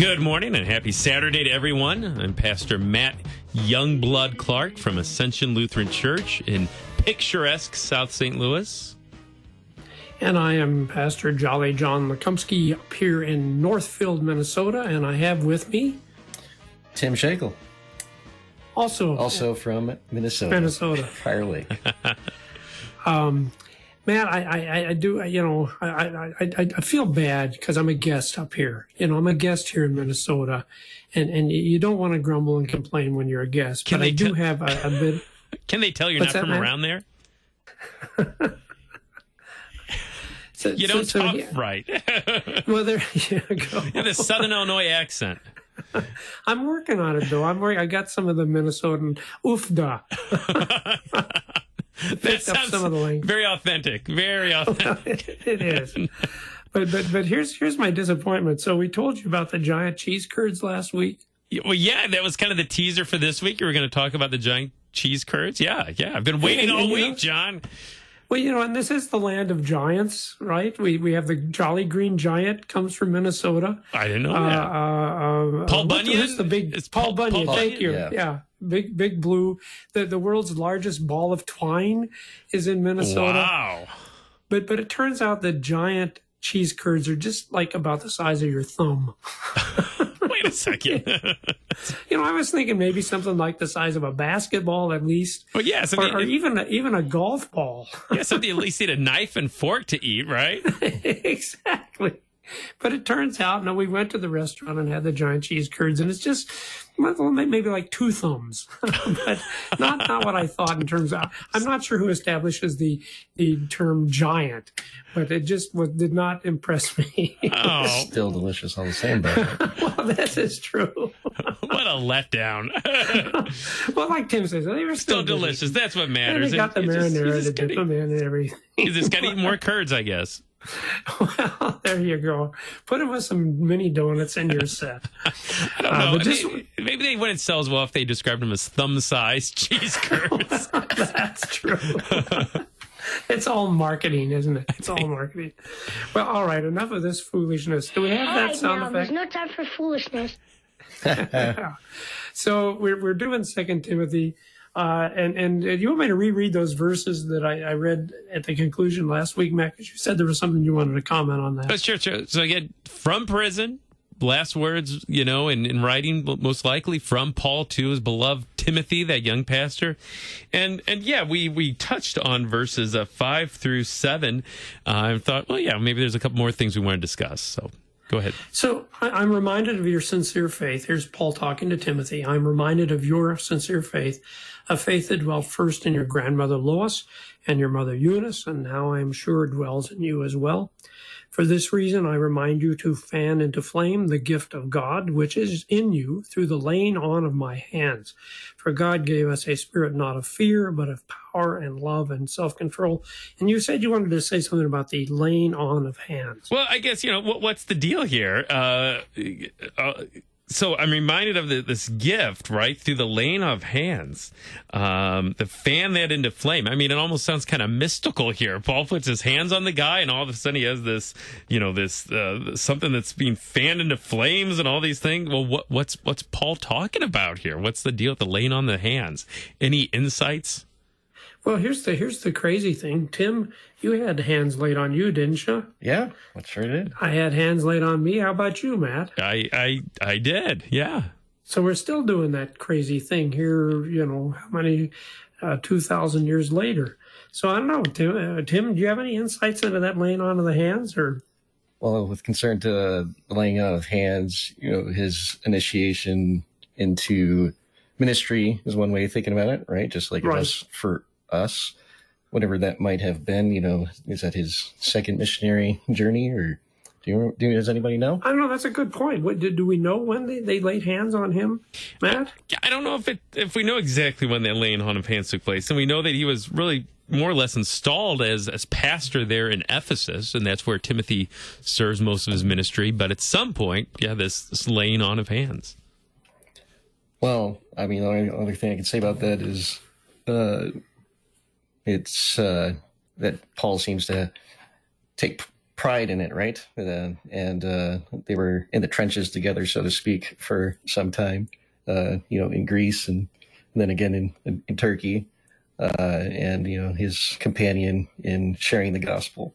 Good morning and happy Saturday to everyone. I'm Pastor Matt Youngblood Clark from Ascension Lutheran Church in picturesque South St. Louis. And I am Pastor Jolly John Lekumsky up here in Northfield, Minnesota, and I have with me Tim Shakel, also also from Minnesota. Minnesota. Fire Lake. Um, Matt, I, I, I do, you know, I, I, I, I feel bad because I'm a guest up here. You know, I'm a guest here in Minnesota, and and you don't want to grumble and complain when you're a guest. Can but I they do tell- have a, a bit. Can they tell you're not from Matt? around there? So, You so- don't so, talk yeah. right. Well, there you go. the Southern Illinois accent. I'm working on it though. I'm working. I got some of the Minnesotan oofda. That sounds some of the language. very authentic. Very authentic. it is. But but but here's here's my disappointment. So we told you about the giant cheese curds last week. well, yeah, that was kind of the teaser for this week. You were going to talk about the giant cheese curds. Yeah, yeah. I've been waiting all and, you know- week, John. Well, you know, and this is the land of giants, right? We we have the Jolly Green Giant comes from Minnesota. I didn't know Uh, that. uh, uh, Paul Bunyan? Who's the big It's Paul, Paul- Bunyan? Paul thank you. Yeah. Yeah. big big blue. The the world's largest ball of twine is in Minnesota. Wow. But but it turns out that giant cheese curds are just like about the size of your thumb. Wait a second. You know, I was thinking maybe something like the size of a basketball at least, well, yeah, or, or even a, even a golf ball. yeah, something at least need a knife and fork to eat, right? exactly. But it turns out, no, we went to the restaurant and had the giant cheese curds, and it's just maybe like two thumbs, but not not what I thought in terms of. I'm not sure who establishes the the term giant, but it just was, did not impress me. Oh, Still delicious all the same, but well, this is true. what a letdown. well, like Tim says, they were still, Still good. delicious. That's what And matters. they got the It's just- marinara you to just dip gotta- them in and everything. You just got to eat more curds, I guess. well, there you go. Put them with some mini donuts in your set. I don't Uh, know. just- maybe, maybe they wouldn't sell as well if they described them as thumb-sized cheese curds. That's true. it's all marketing, isn't it? It's all marketing. Well, all right. Enough of this foolishness. Do we have All that right, sound now, there's no time for foolishness. So we're we're doing Second Timothy, uh, and and you want me to reread those verses that I, I read at the conclusion last week, Matt? Because you said there was something you wanted to comment on that. But sure, sure. So again, from prison, last words, you know, in, in writing, most likely from Paul to his beloved Timothy, that young pastor, and and yeah, we we touched on verses uh, five through seven. Uh, and thought, well, yeah, maybe there's a couple more things we want to discuss. So go ahead. So I, I'm reminded of your sincere faith. Here's Paul talking to Timothy. I'm reminded of your sincere faith, a faith that dwelt first in your grandmother Lois and your mother Eunice, and now I am sure dwells in you as well. For this reason, I remind you to fan into flame the gift of God, which is in you through the laying on of my hands. For God gave us a spirit not of fear, but of power and love and self control. And you said you wanted to say something about the laying on of hands. Well, I guess you know what, what's the deal here. Uh, uh, so I'm reminded of the, this gift, right, through the laying of hands, um, the fan that into flame. I mean, it almost sounds kind of mystical here. Paul puts his hands on the guy, and all of a sudden he has this, you know, this uh, something that's being fanned into flames and all these things. Well, what, what's what's Paul talking about here? What's the deal with the laying on the hands? Any insights? Well, here's the here's the crazy thing, Tim. You had hands laid on you, didn't you? yeah, I sure did. I had hands laid on me. How about you, Matt? I I I did, yeah. So we're still doing that crazy thing here. You know, how many uh, two thousand years later? So I don't know, Tim. Uh, Tim, do you have any insights into that laying on of the hands, or Well, with concern to the laying on of hands, you know, his initiation into ministry is one way of thinking about it, right? Just like Right. it was for us. whatever that might have been. You know, is that his second missionary journey, or do you, do does anybody know? I don't know. That's a good point. What, did, do we know when they, they laid hands on him, Matt? I don't know if it if we know exactly when that laying on of hands took place, and we know that he was really more or less installed as as pastor there in Ephesus, and that's where Timothy serves most of his ministry. But at some point, yeah, this, this laying on of hands. Well, I mean, the only, only thing I can say about that is, uh, it's uh, that Paul seems to take pride in it, right? Uh, and uh, they were in the trenches together, so to speak, for some time. Uh, you know, in Greece and, and then again in in, in Turkey, uh, and you know his companion in sharing the gospel.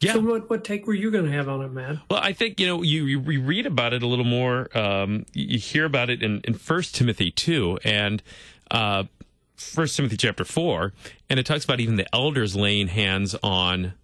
Yeah. So what, what take were you going to have on it, Matt? Well, I think you know you you we read about it a little more. Um, you hear about it in in First Timothy two and uh, First Timothy chapter four, and it talks about even the elders laying hands on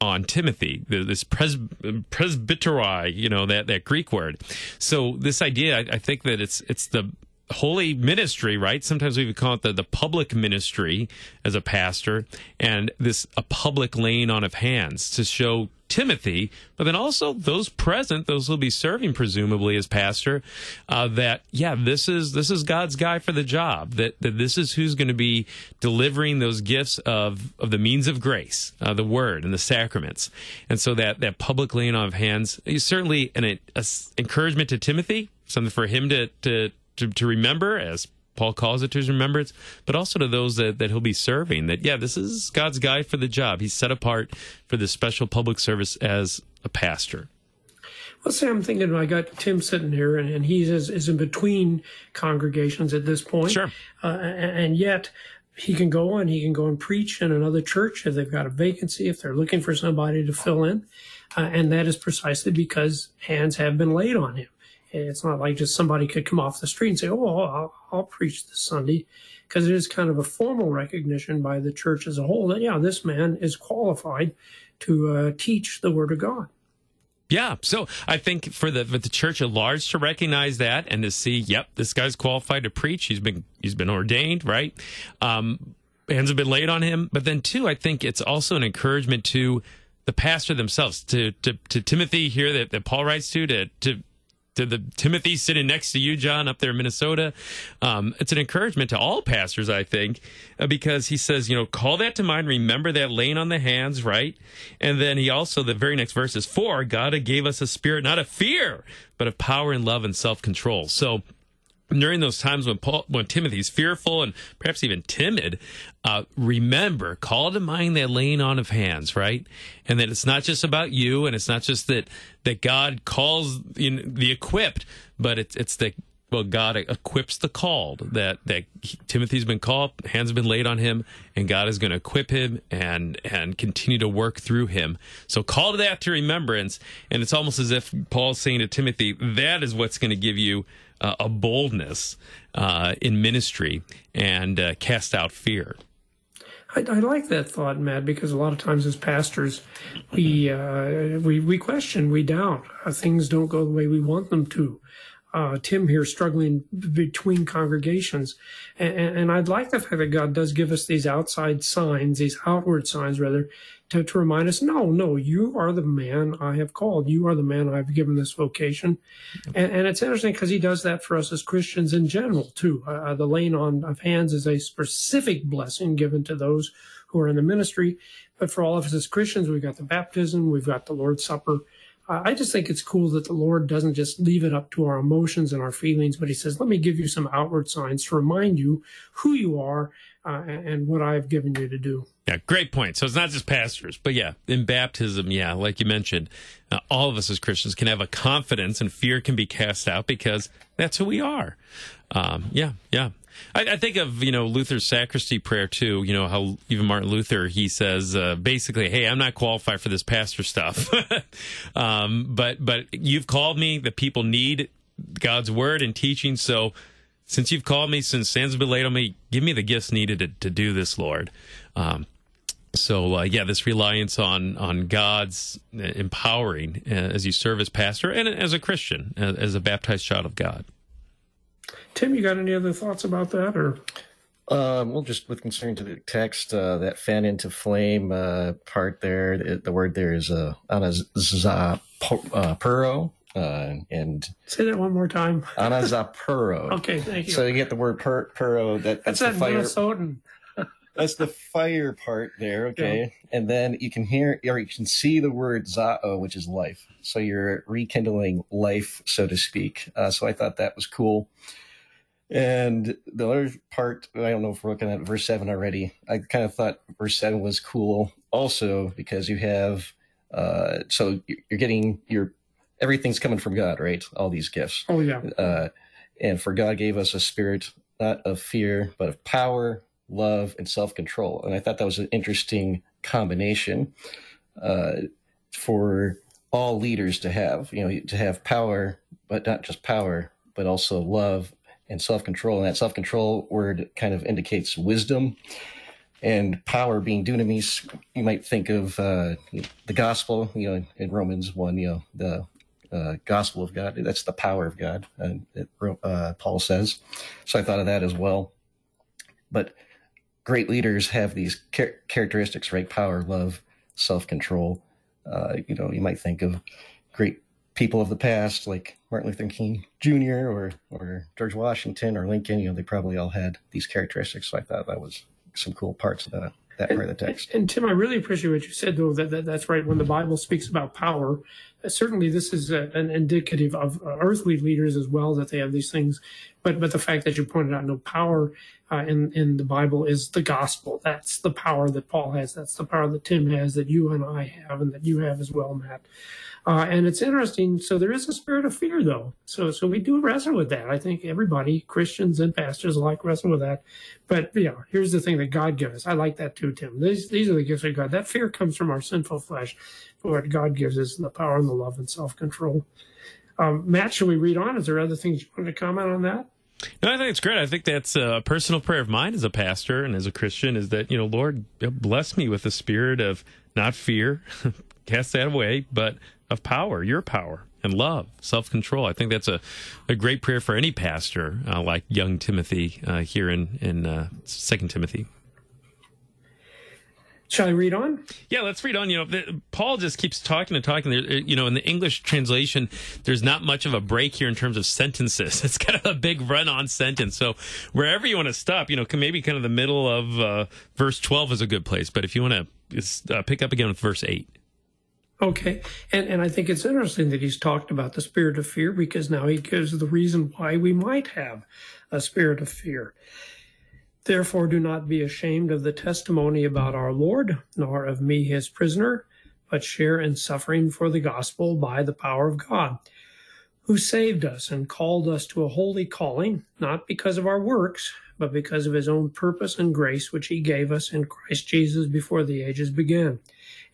on Timothy, this pres- presbyteri, you know that that Greek word. So this idea, I, I think that it's it's the holy ministry, right? Sometimes we call it the, the public ministry as a pastor, and this a public laying on of hands to show Timothy, but then also those present, those who'll be serving presumably as pastor, uh, that yeah, this is this is God's guy for the job. That that this is who's going to be delivering those gifts of of the means of grace, uh, the word and the sacraments, and so that that public laying on of hands is certainly an a, a encouragement to Timothy, something for him to to to, to remember as Paul calls it to his remembrance, but also to those that, that he'll be serving. That, yeah, this is God's guy for the job. He's set apart for this special public service as a pastor. Well, Sam, I'm thinking I got Tim sitting here, and, and he is, is in between congregations at this point. Sure. Uh, and, and yet he can go and he can go and preach in another church if they've got a vacancy, if they're looking for somebody to fill in. Uh, and that is precisely because hands have been laid on him. It's not like just somebody could come off the street and say, "Oh, I'll, I'll preach this Sunday," because it is kind of a formal recognition by the church as a whole that yeah, this man is qualified to uh, teach the Word of God. Yeah, so I think for the for the church at large to recognize that and to see, yep, this guy's qualified to preach. He's been he's been ordained, right? Um, hands have been laid on him. But then too, I think it's also an encouragement to the pastor themselves, to to, to Timothy here that, that Paul writes to, to to to the Timothy sitting next to you, John, up there in Minnesota. Um, it's an encouragement to all pastors, I think, uh, because he says, you know, call that to mind, remember that laying on the hands, right? And then he also, the very next verse is, for God gave us a spirit not of fear, but of power and love and self control. So, during those times when Paul, when Timothy's fearful and perhaps even timid, uh, remember, call to mind that laying on of hands, right? And that it's not just about you, and it's not just that that God calls in the equipped, but it's it's that well, God equips the called. That that Timothy's been called, hands have been laid on him, and God is going to equip him and and continue to work through him. So call to that to remembrance, and it's almost as if Paul's saying to Timothy, that is what's going to give you uh, a boldness uh, in ministry and uh, cast out fear. I, I, like that thought, Matt, because a lot of times as pastors, we uh, we we question, we doubt, things don't go the way we want them to. Uh, Tim here struggling between congregations, and, and, I'd like the fact that God does give us these outside signs, these outward signs rather, to, to remind us, no, no, you are the man I have called. You are the man I've given this vocation. And, and it's interesting because he does that for us as Christians in general, too. Uh, uh, the laying on of hands is a specific blessing given to those who are in the ministry. But for all of us as Christians, we've got the baptism, we've got the Lord's Supper. I just think it's cool that the Lord doesn't just leave it up to our emotions and our feelings, but He says, let me give you some outward signs to remind you who you are uh, and what I've given you to do. Yeah, great point. So it's not just pastors, but yeah, in baptism, yeah, like you mentioned, uh, all of us as Christians can have a confidence and fear can be cast out because that's who we are. Um, yeah, yeah. I, I, think of you know Luther's sacristy prayer too. You know how even Martin Luther he says uh, basically, "Hey, I'm not qualified for this pastor stuff, um, but but you've called me. The people need God's word and teaching, so." since you've called me, since laid on me, give me the gifts needed to, to do this, Lord. Um, so uh, yeah, this reliance on on God's empowering uh, as you serve as pastor and as a Christian, as a baptized child of God. Tim, you got any other thoughts about that, or? Um, well, just with concern to the text, uh, that fan into flame uh, part there, the, the word there is uh, anazapuro, uh, and Say that one more time. anazapuro. Okay, thank you. So you get the word per, puro. That, That's that's, that the fire. Minnesotan. That's the fire part there. Okay, and then you can hear or you can see the word zao, which is life. So you're rekindling life, so to speak. Uh, so I thought that was cool. And the other part, I don't know if we're looking at verse seven already. I kind of thought verse seven was cool also because you have, uh, so you're getting your everything's coming from God, right? All these gifts. Oh yeah. Uh, and for God gave us a spirit not of fear, but of power, love, and self control. And I thought that was an interesting combination uh, for all leaders to have. You know, to have power, but not just power, but also love and self control. And that self control word kind of indicates wisdom. And power being dunamis, you might think of uh, the gospel, you know, in Romans 1, you know, the uh, gospel of God. That's the power of God, uh, it, uh, Paul says. So I thought of that as well. But great leaders have these char- characteristics, right? Power, love, self control. Uh, you know, you might think of great people of the past like Martin Luther King Jr. or or George Washington or Lincoln. You know, they probably all had these characteristics. So I thought that was some cool parts of the, that part of the text. And Tim, I really appreciate what you said, though. That, that that's right. When the Bible speaks about power, uh, certainly this is uh, an indicative of uh, earthly leaders as well that they have these things. But but the fact that you pointed out no power uh, in in the Bible is the gospel. That's the power that Paul has. That's the power that Tim has. That you and I have, and that you have as well, Matt. Uh, and it's interesting. So there is a spirit of fear, though. So so we do wrestle with that. I think everybody, Christians and pastors alike, wrestle with that. But yeah, here's the thing that God gives us. I like that too, Tim. These these are the gifts of God. That fear comes from our sinful flesh. But what God gives us the power and the love and self control. Um, Matt, should we read on? Is there other things you want to comment on that? No, I think it's great. I think that's a personal prayer of mine as a pastor and as a Christian is that, you know, Lord, bless me with the spirit of not fear, cast that away, but of power, your power and love, self control. I think that's a, a great prayer for any pastor, uh, like young Timothy uh, here in in uh, Second Timothy. Shall I read on? Yeah, let's read on. You know, the, Paul just keeps talking and talking. There, you know, in the English translation, there's not much of a break here in terms of sentences. It's kind of a big run-on sentence. So wherever you want to stop, you know, maybe kind of the middle of uh, verse 12 is a good place. But if you want to uh, pick up again with verse 8. Okay. And and I think it's interesting that he's talked about the spirit of fear because now he gives the reason why we might have a spirit of fear. Therefore do not be ashamed of the testimony about our Lord, nor of me his prisoner, but share in suffering for the gospel by the power of God, who saved us and called us to a holy calling, not because of our works, but because of his own purpose and grace which he gave us in Christ Jesus before the ages began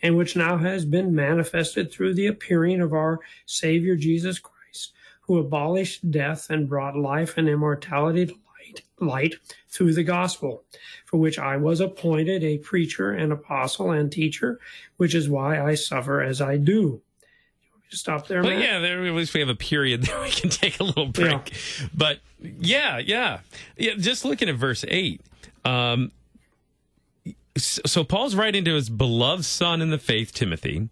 and which now has been manifested through the appearing of our Savior Jesus Christ, who abolished death and brought life and immortality to light, light through the gospel, for which I was appointed a preacher and apostle and teacher, which is why I suffer as I do. Stop there, But Matt? yeah, there, at least we have a period there we can take a little break. But yeah, yeah, yeah. Just looking at verse eight. Um, so Paul's writing to his beloved son in the faith, Timothy,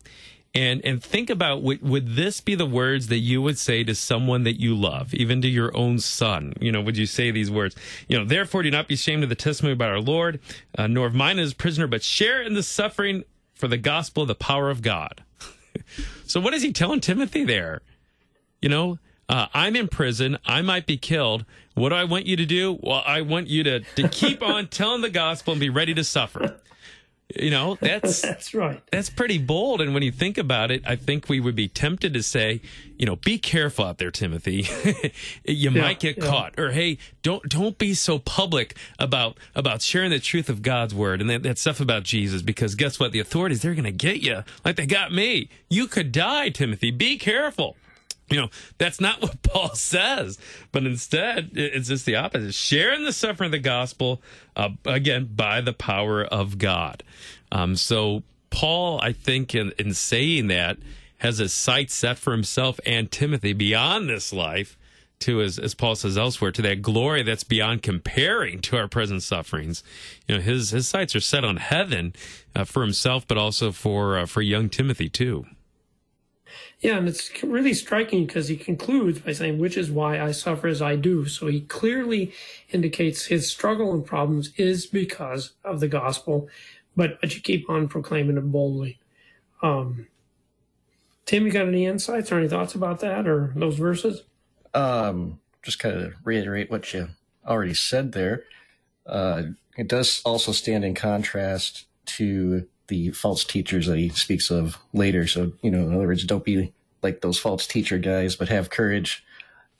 and and think about would, would this be the words that you would say to someone that you love, even to your own son? You know, would you say these words? You know, therefore, do not be ashamed of the testimony about our Lord, uh, nor of mine as prisoner, but share in the suffering for the gospel, of the power of God. so, what is he telling Timothy there? You know, uh, I'm in prison. I might be killed. What do I want you to do? Well, I want you to, to keep on telling the gospel and be ready to suffer. You know, that's That's right. that's pretty bold. And when you think about it, I think we would be tempted to say, you know, be careful out there, Timothy. you might get yeah. caught. Or hey, don't don't be so public about about sharing the truth of God's word and that, that stuff about Jesus, because guess what? The authorities they're gonna get you like they got me. You could die, Timothy. Be careful. You know, that's not what Paul says, but instead it's just the opposite. Sharing the suffering of the gospel, uh, again, by the power of God. Um, so Paul, I think in, in saying that has his sights set for himself and Timothy beyond this life too, as, as Paul says elsewhere, to that glory that's beyond comparing to our present sufferings. You know, his his sights are set on heaven uh, for himself, but also for uh, for young Timothy too. Yeah, and it's really striking because he concludes by saying, which is why I suffer as I do. So he clearly indicates his struggle and problems is because of the gospel, but, but you keep on proclaiming it boldly. Um, Tim, you got any insights or any thoughts about that or those verses? Um, just kind of reiterate what you already said there. Uh, it does also stand in contrast to the false teachers that he speaks of later. So, you know, in other words, don't be like those false teacher guys, but have courage.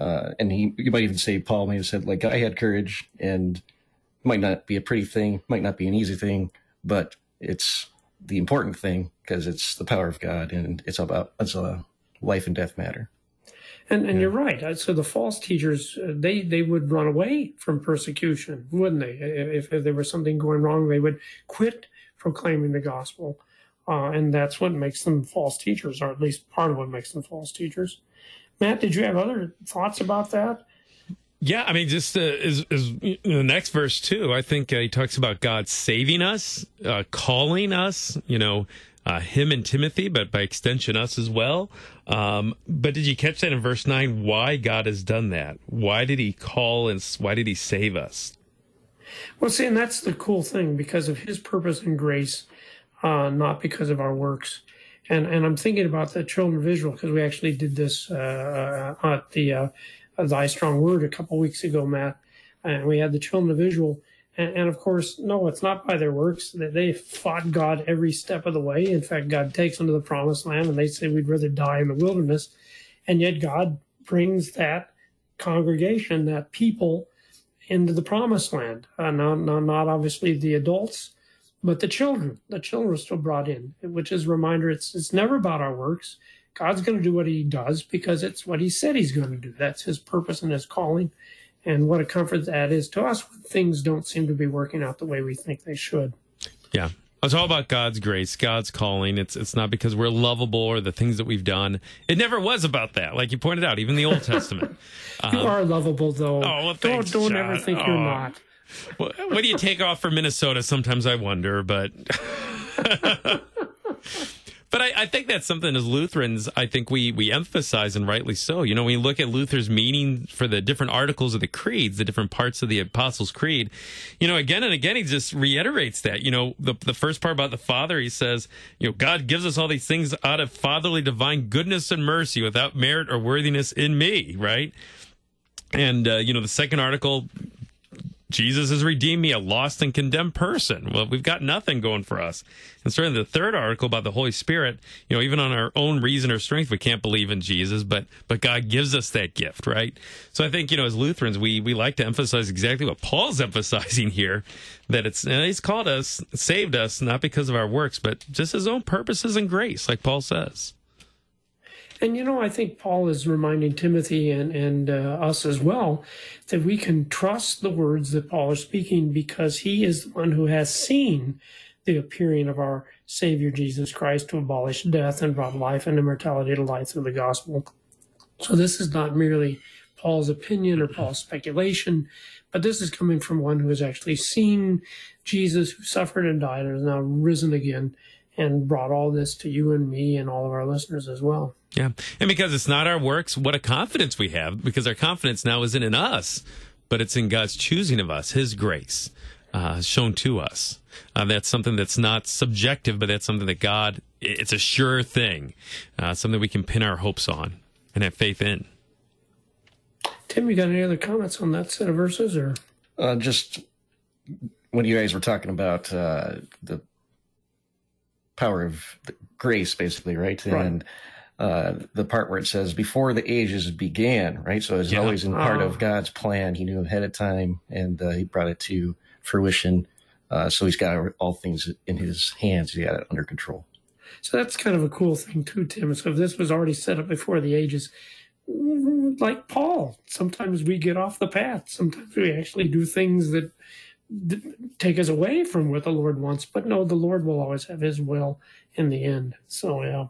Uh, and he, you might even say, Paul may have said, like, I had courage and might not be a pretty thing, might not be an easy thing, but it's the important thing because it's the power of God and it's about, it's a life and death matter. And and yeah. you're right. So the false teachers, uh, they they would run away from persecution, wouldn't they? If, if there was something going wrong, they would quit proclaiming the gospel. Uh, and that's what makes them false teachers, or at least part of what makes them false teachers. Matt, did you have other thoughts about that? Yeah, I mean, just uh, is, is the next verse too. I think uh, he talks about God saving us, uh, calling us. You know, uh, him and Timothy, but by extension us as well. Um, but did you catch that in verse nine? Why God has done that? Why did He call and why did He save us? Well, see, and that's the cool thing because of his purpose and grace, uh, not because of our works. And and I'm thinking about the children of Israel because we actually did this uh, at the uh, Thy Strong Word a couple weeks ago, Matt. And we had the children of Israel. And, of course, no, it's not by their works. They fought God every step of the way. In fact, God takes them to the promised land and they say we'd rather die in the wilderness. And yet God brings that congregation, that people, into the promised land. Uh, not, not, not obviously the adults, but the children. The children are still brought in, which is a reminder it's, it's never about our works. God's going to do what he does because it's what he said he's going to do. That's his purpose and his calling. And what a comfort that is to us when things don't seem to be working out the way we think they should. Yeah. It's all about God's grace, God's calling. It's it's not because we're lovable or the things that we've done. It never was about that, like you pointed out, even the Old Testament. you um, are lovable, though. Oh, well, thanks, don't don't ever think oh. you're not. What, what do you take off for Minnesota? Sometimes I wonder, but But I, I, think that's something as Lutherans, I think we, we emphasize, and rightly so. You know, when you look at Luther's meaning for the different articles of the creeds, the different parts of the Apostles' Creed, you know, again and again, he just reiterates that. You know, the, the first part about the Father, he says, you know, God gives us all these things out of fatherly divine goodness and mercy without merit or worthiness in me, right? And, uh, you know, the second article, Jesus has redeemed me, a lost and condemned person. Well, we've got nothing going for us. And certainly the third article about the Holy Spirit, you know, even on our own reason or strength, we can't believe in Jesus, but but God gives us that gift, right? So I think, you know, as Lutherans, we we like to emphasize exactly what Paul's emphasizing here, that it's he's called us, saved us, not because of our works, but just his own purposes and grace, like Paul says. And you know, I think Paul is reminding Timothy and and uh, us as well that we can trust the words that Paul is speaking because he is the one who has seen the appearing of our Savior Jesus Christ to abolish death and brought life and immortality to light through the gospel. So this is not merely Paul's opinion or Paul's speculation, but this is coming from one who has actually seen Jesus who suffered and died and is now risen again and brought all this to you and me and all of our listeners as well. Yeah. And because it's not our works, what a confidence we have because our confidence now isn't in us, but it's in God's choosing of us, His grace uh, shown to us. Uh, that's something that's not subjective, but that's something that God, it's a sure thing, uh, something we can pin our hopes on and have faith in. Tim, you got any other comments on that set of verses or? Uh, just when you guys were talking about uh, the power of grace, basically, right? right. And uh, the part where it says before the ages began, right? So it's yeah. always in part of God's plan. He knew ahead of time, and uh, he brought it to fruition. Uh, so he's got all things in his hands. He got it under control. So that's kind of a cool thing too, Tim. So if this was already set up before the ages, like Paul, sometimes we get off the path. Sometimes we actually do things that take us away from what the Lord wants. But no, the Lord will always have His will in the end. So yeah,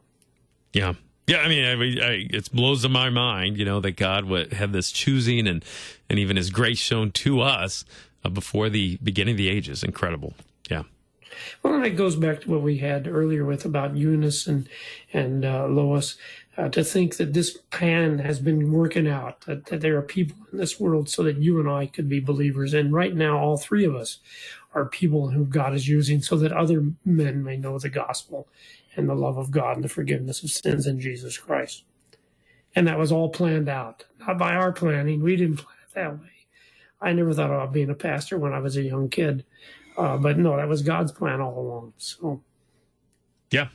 yeah. Yeah, I mean, I, I, it blows my mind, you know, that God would have this choosing and and even His grace shown to us uh, before the beginning of the ages. Incredible. Yeah. Well, and it goes back to what we had earlier with about Eunice and and uh, Lois. Uh, to think that this plan has been working out, that, that there are people in this world so that you and I could be believers. And right now, all three of us are people who God is using so that other men may know the gospel and the love of God and the forgiveness of sins in Jesus Christ. And that was all planned out, not by our planning. We didn't plan it that way. I never thought about being a pastor when I was a young kid. Uh, but no, that was God's plan all along. So, yeah.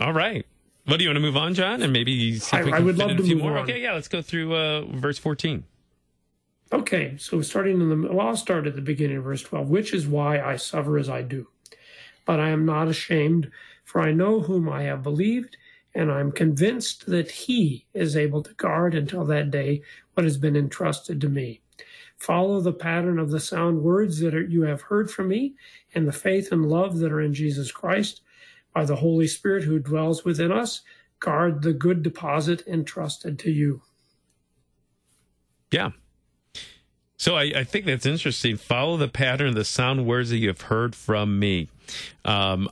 All right. What do you want to move on, John? And maybe see if we I- I would love to a few move more. on. Okay, yeah, let's go through uh, verse 14. okay, so starting in the, well, I'll start at the beginning of verse 12, which is why I suffer as I do. But I am not ashamed, for I know whom I have believed, and I am convinced that he is able to guard until that day what has been entrusted to me. Follow the pattern of the sound words that are, you have heard from me, and the faith and love that are in Jesus Christ. By the Holy Spirit who dwells within us, guard the good deposit entrusted to you. Yeah. So I, I think that's interesting. Follow the pattern the sound words that you have heard from me. Um,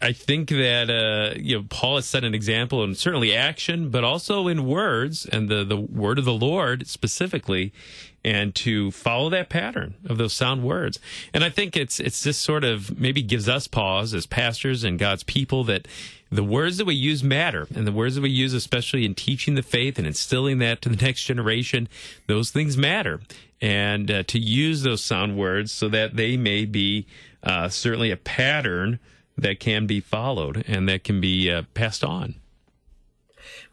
I- think that uh, you know Paul has set an example in certainly action, but also in words and the the word of the Lord specifically, and to follow that pattern of those sound words. And I think it's it's just sort of maybe gives us pause as pastors and God's people that the words that we use matter, and the words that we use, especially in teaching the faith and instilling that to the next generation, those things matter. And uh, to use those sound words so that they may be uh, certainly a pattern that can be followed and that can be uh, passed on.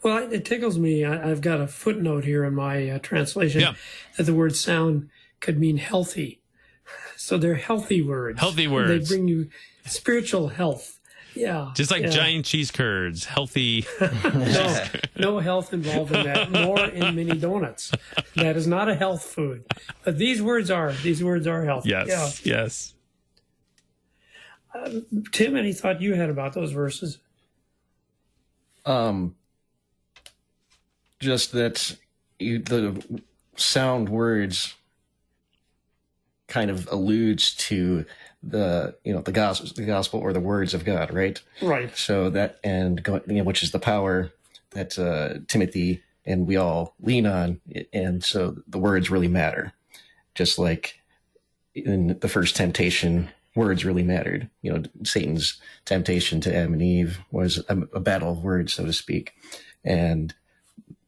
Well, it- tickles me. I, I've got a footnote here in my uh, translation Yeah. that the word sound could mean healthy. So they're healthy words. Healthy words. They bring you spiritual health. Yeah. Just like yeah. giant cheese curds, healthy. No, no health involved in that, nor in mini donuts. That is not a health food. But these words are. These words are healthy. Yes, yes. Tim, any thought you had about those verses? Um, just that you, the sound words kind of alludes to the you know the gospel, the gospel or the words of God, right? Right. So that and you know, which is the power that uh, Timothy and we all lean on, and so the words really matter. Just like in the first temptation, words really mattered. You know, Satan's temptation to Adam and Eve was a, a battle of words, so to speak, and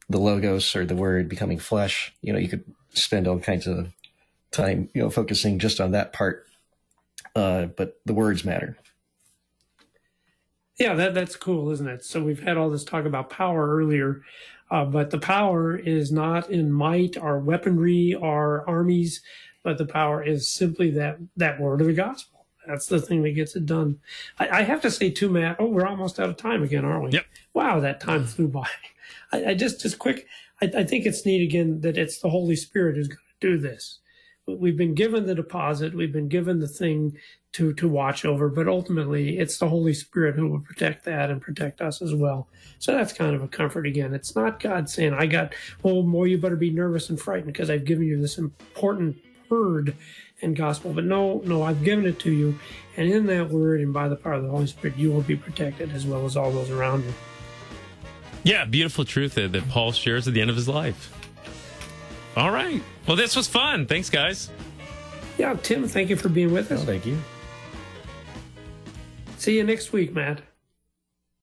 the logos or the word becoming flesh. You know, you could spend all kinds of time, you know, focusing just on that part. Uh, but the words matter. Yeah, that that's cool, isn't it? So we've had all this talk about power earlier, uh, but the power is not in might or weaponry or armies, but the power is simply that that word of the gospel. That's the thing that gets it done. I, I have to say too, Matt. Oh, we're almost out of time again, aren't we? Yep. Wow, that time flew by. I, I just just quick. I, I think it's neat again that it's the Holy Spirit who's going to do this. We've been given the deposit. We've been given the thing to to watch over, but ultimately it's the Holy Spirit who will protect that and protect us as well. So that's kind of a comfort again. It's not God saying, "I got oh more. you better be nervous and frightened because I've given you this important word and gospel." But no, no, I've given it to you, and in that word and by the power of the Holy Spirit, you will be protected as well as all those around you. Yeah, beautiful truth that, that Paul shares at the end of his life. All right. Well, this was fun. Thanks, guys. Yeah, Tim, thank you for being with us. thank you. See you next week, Matt.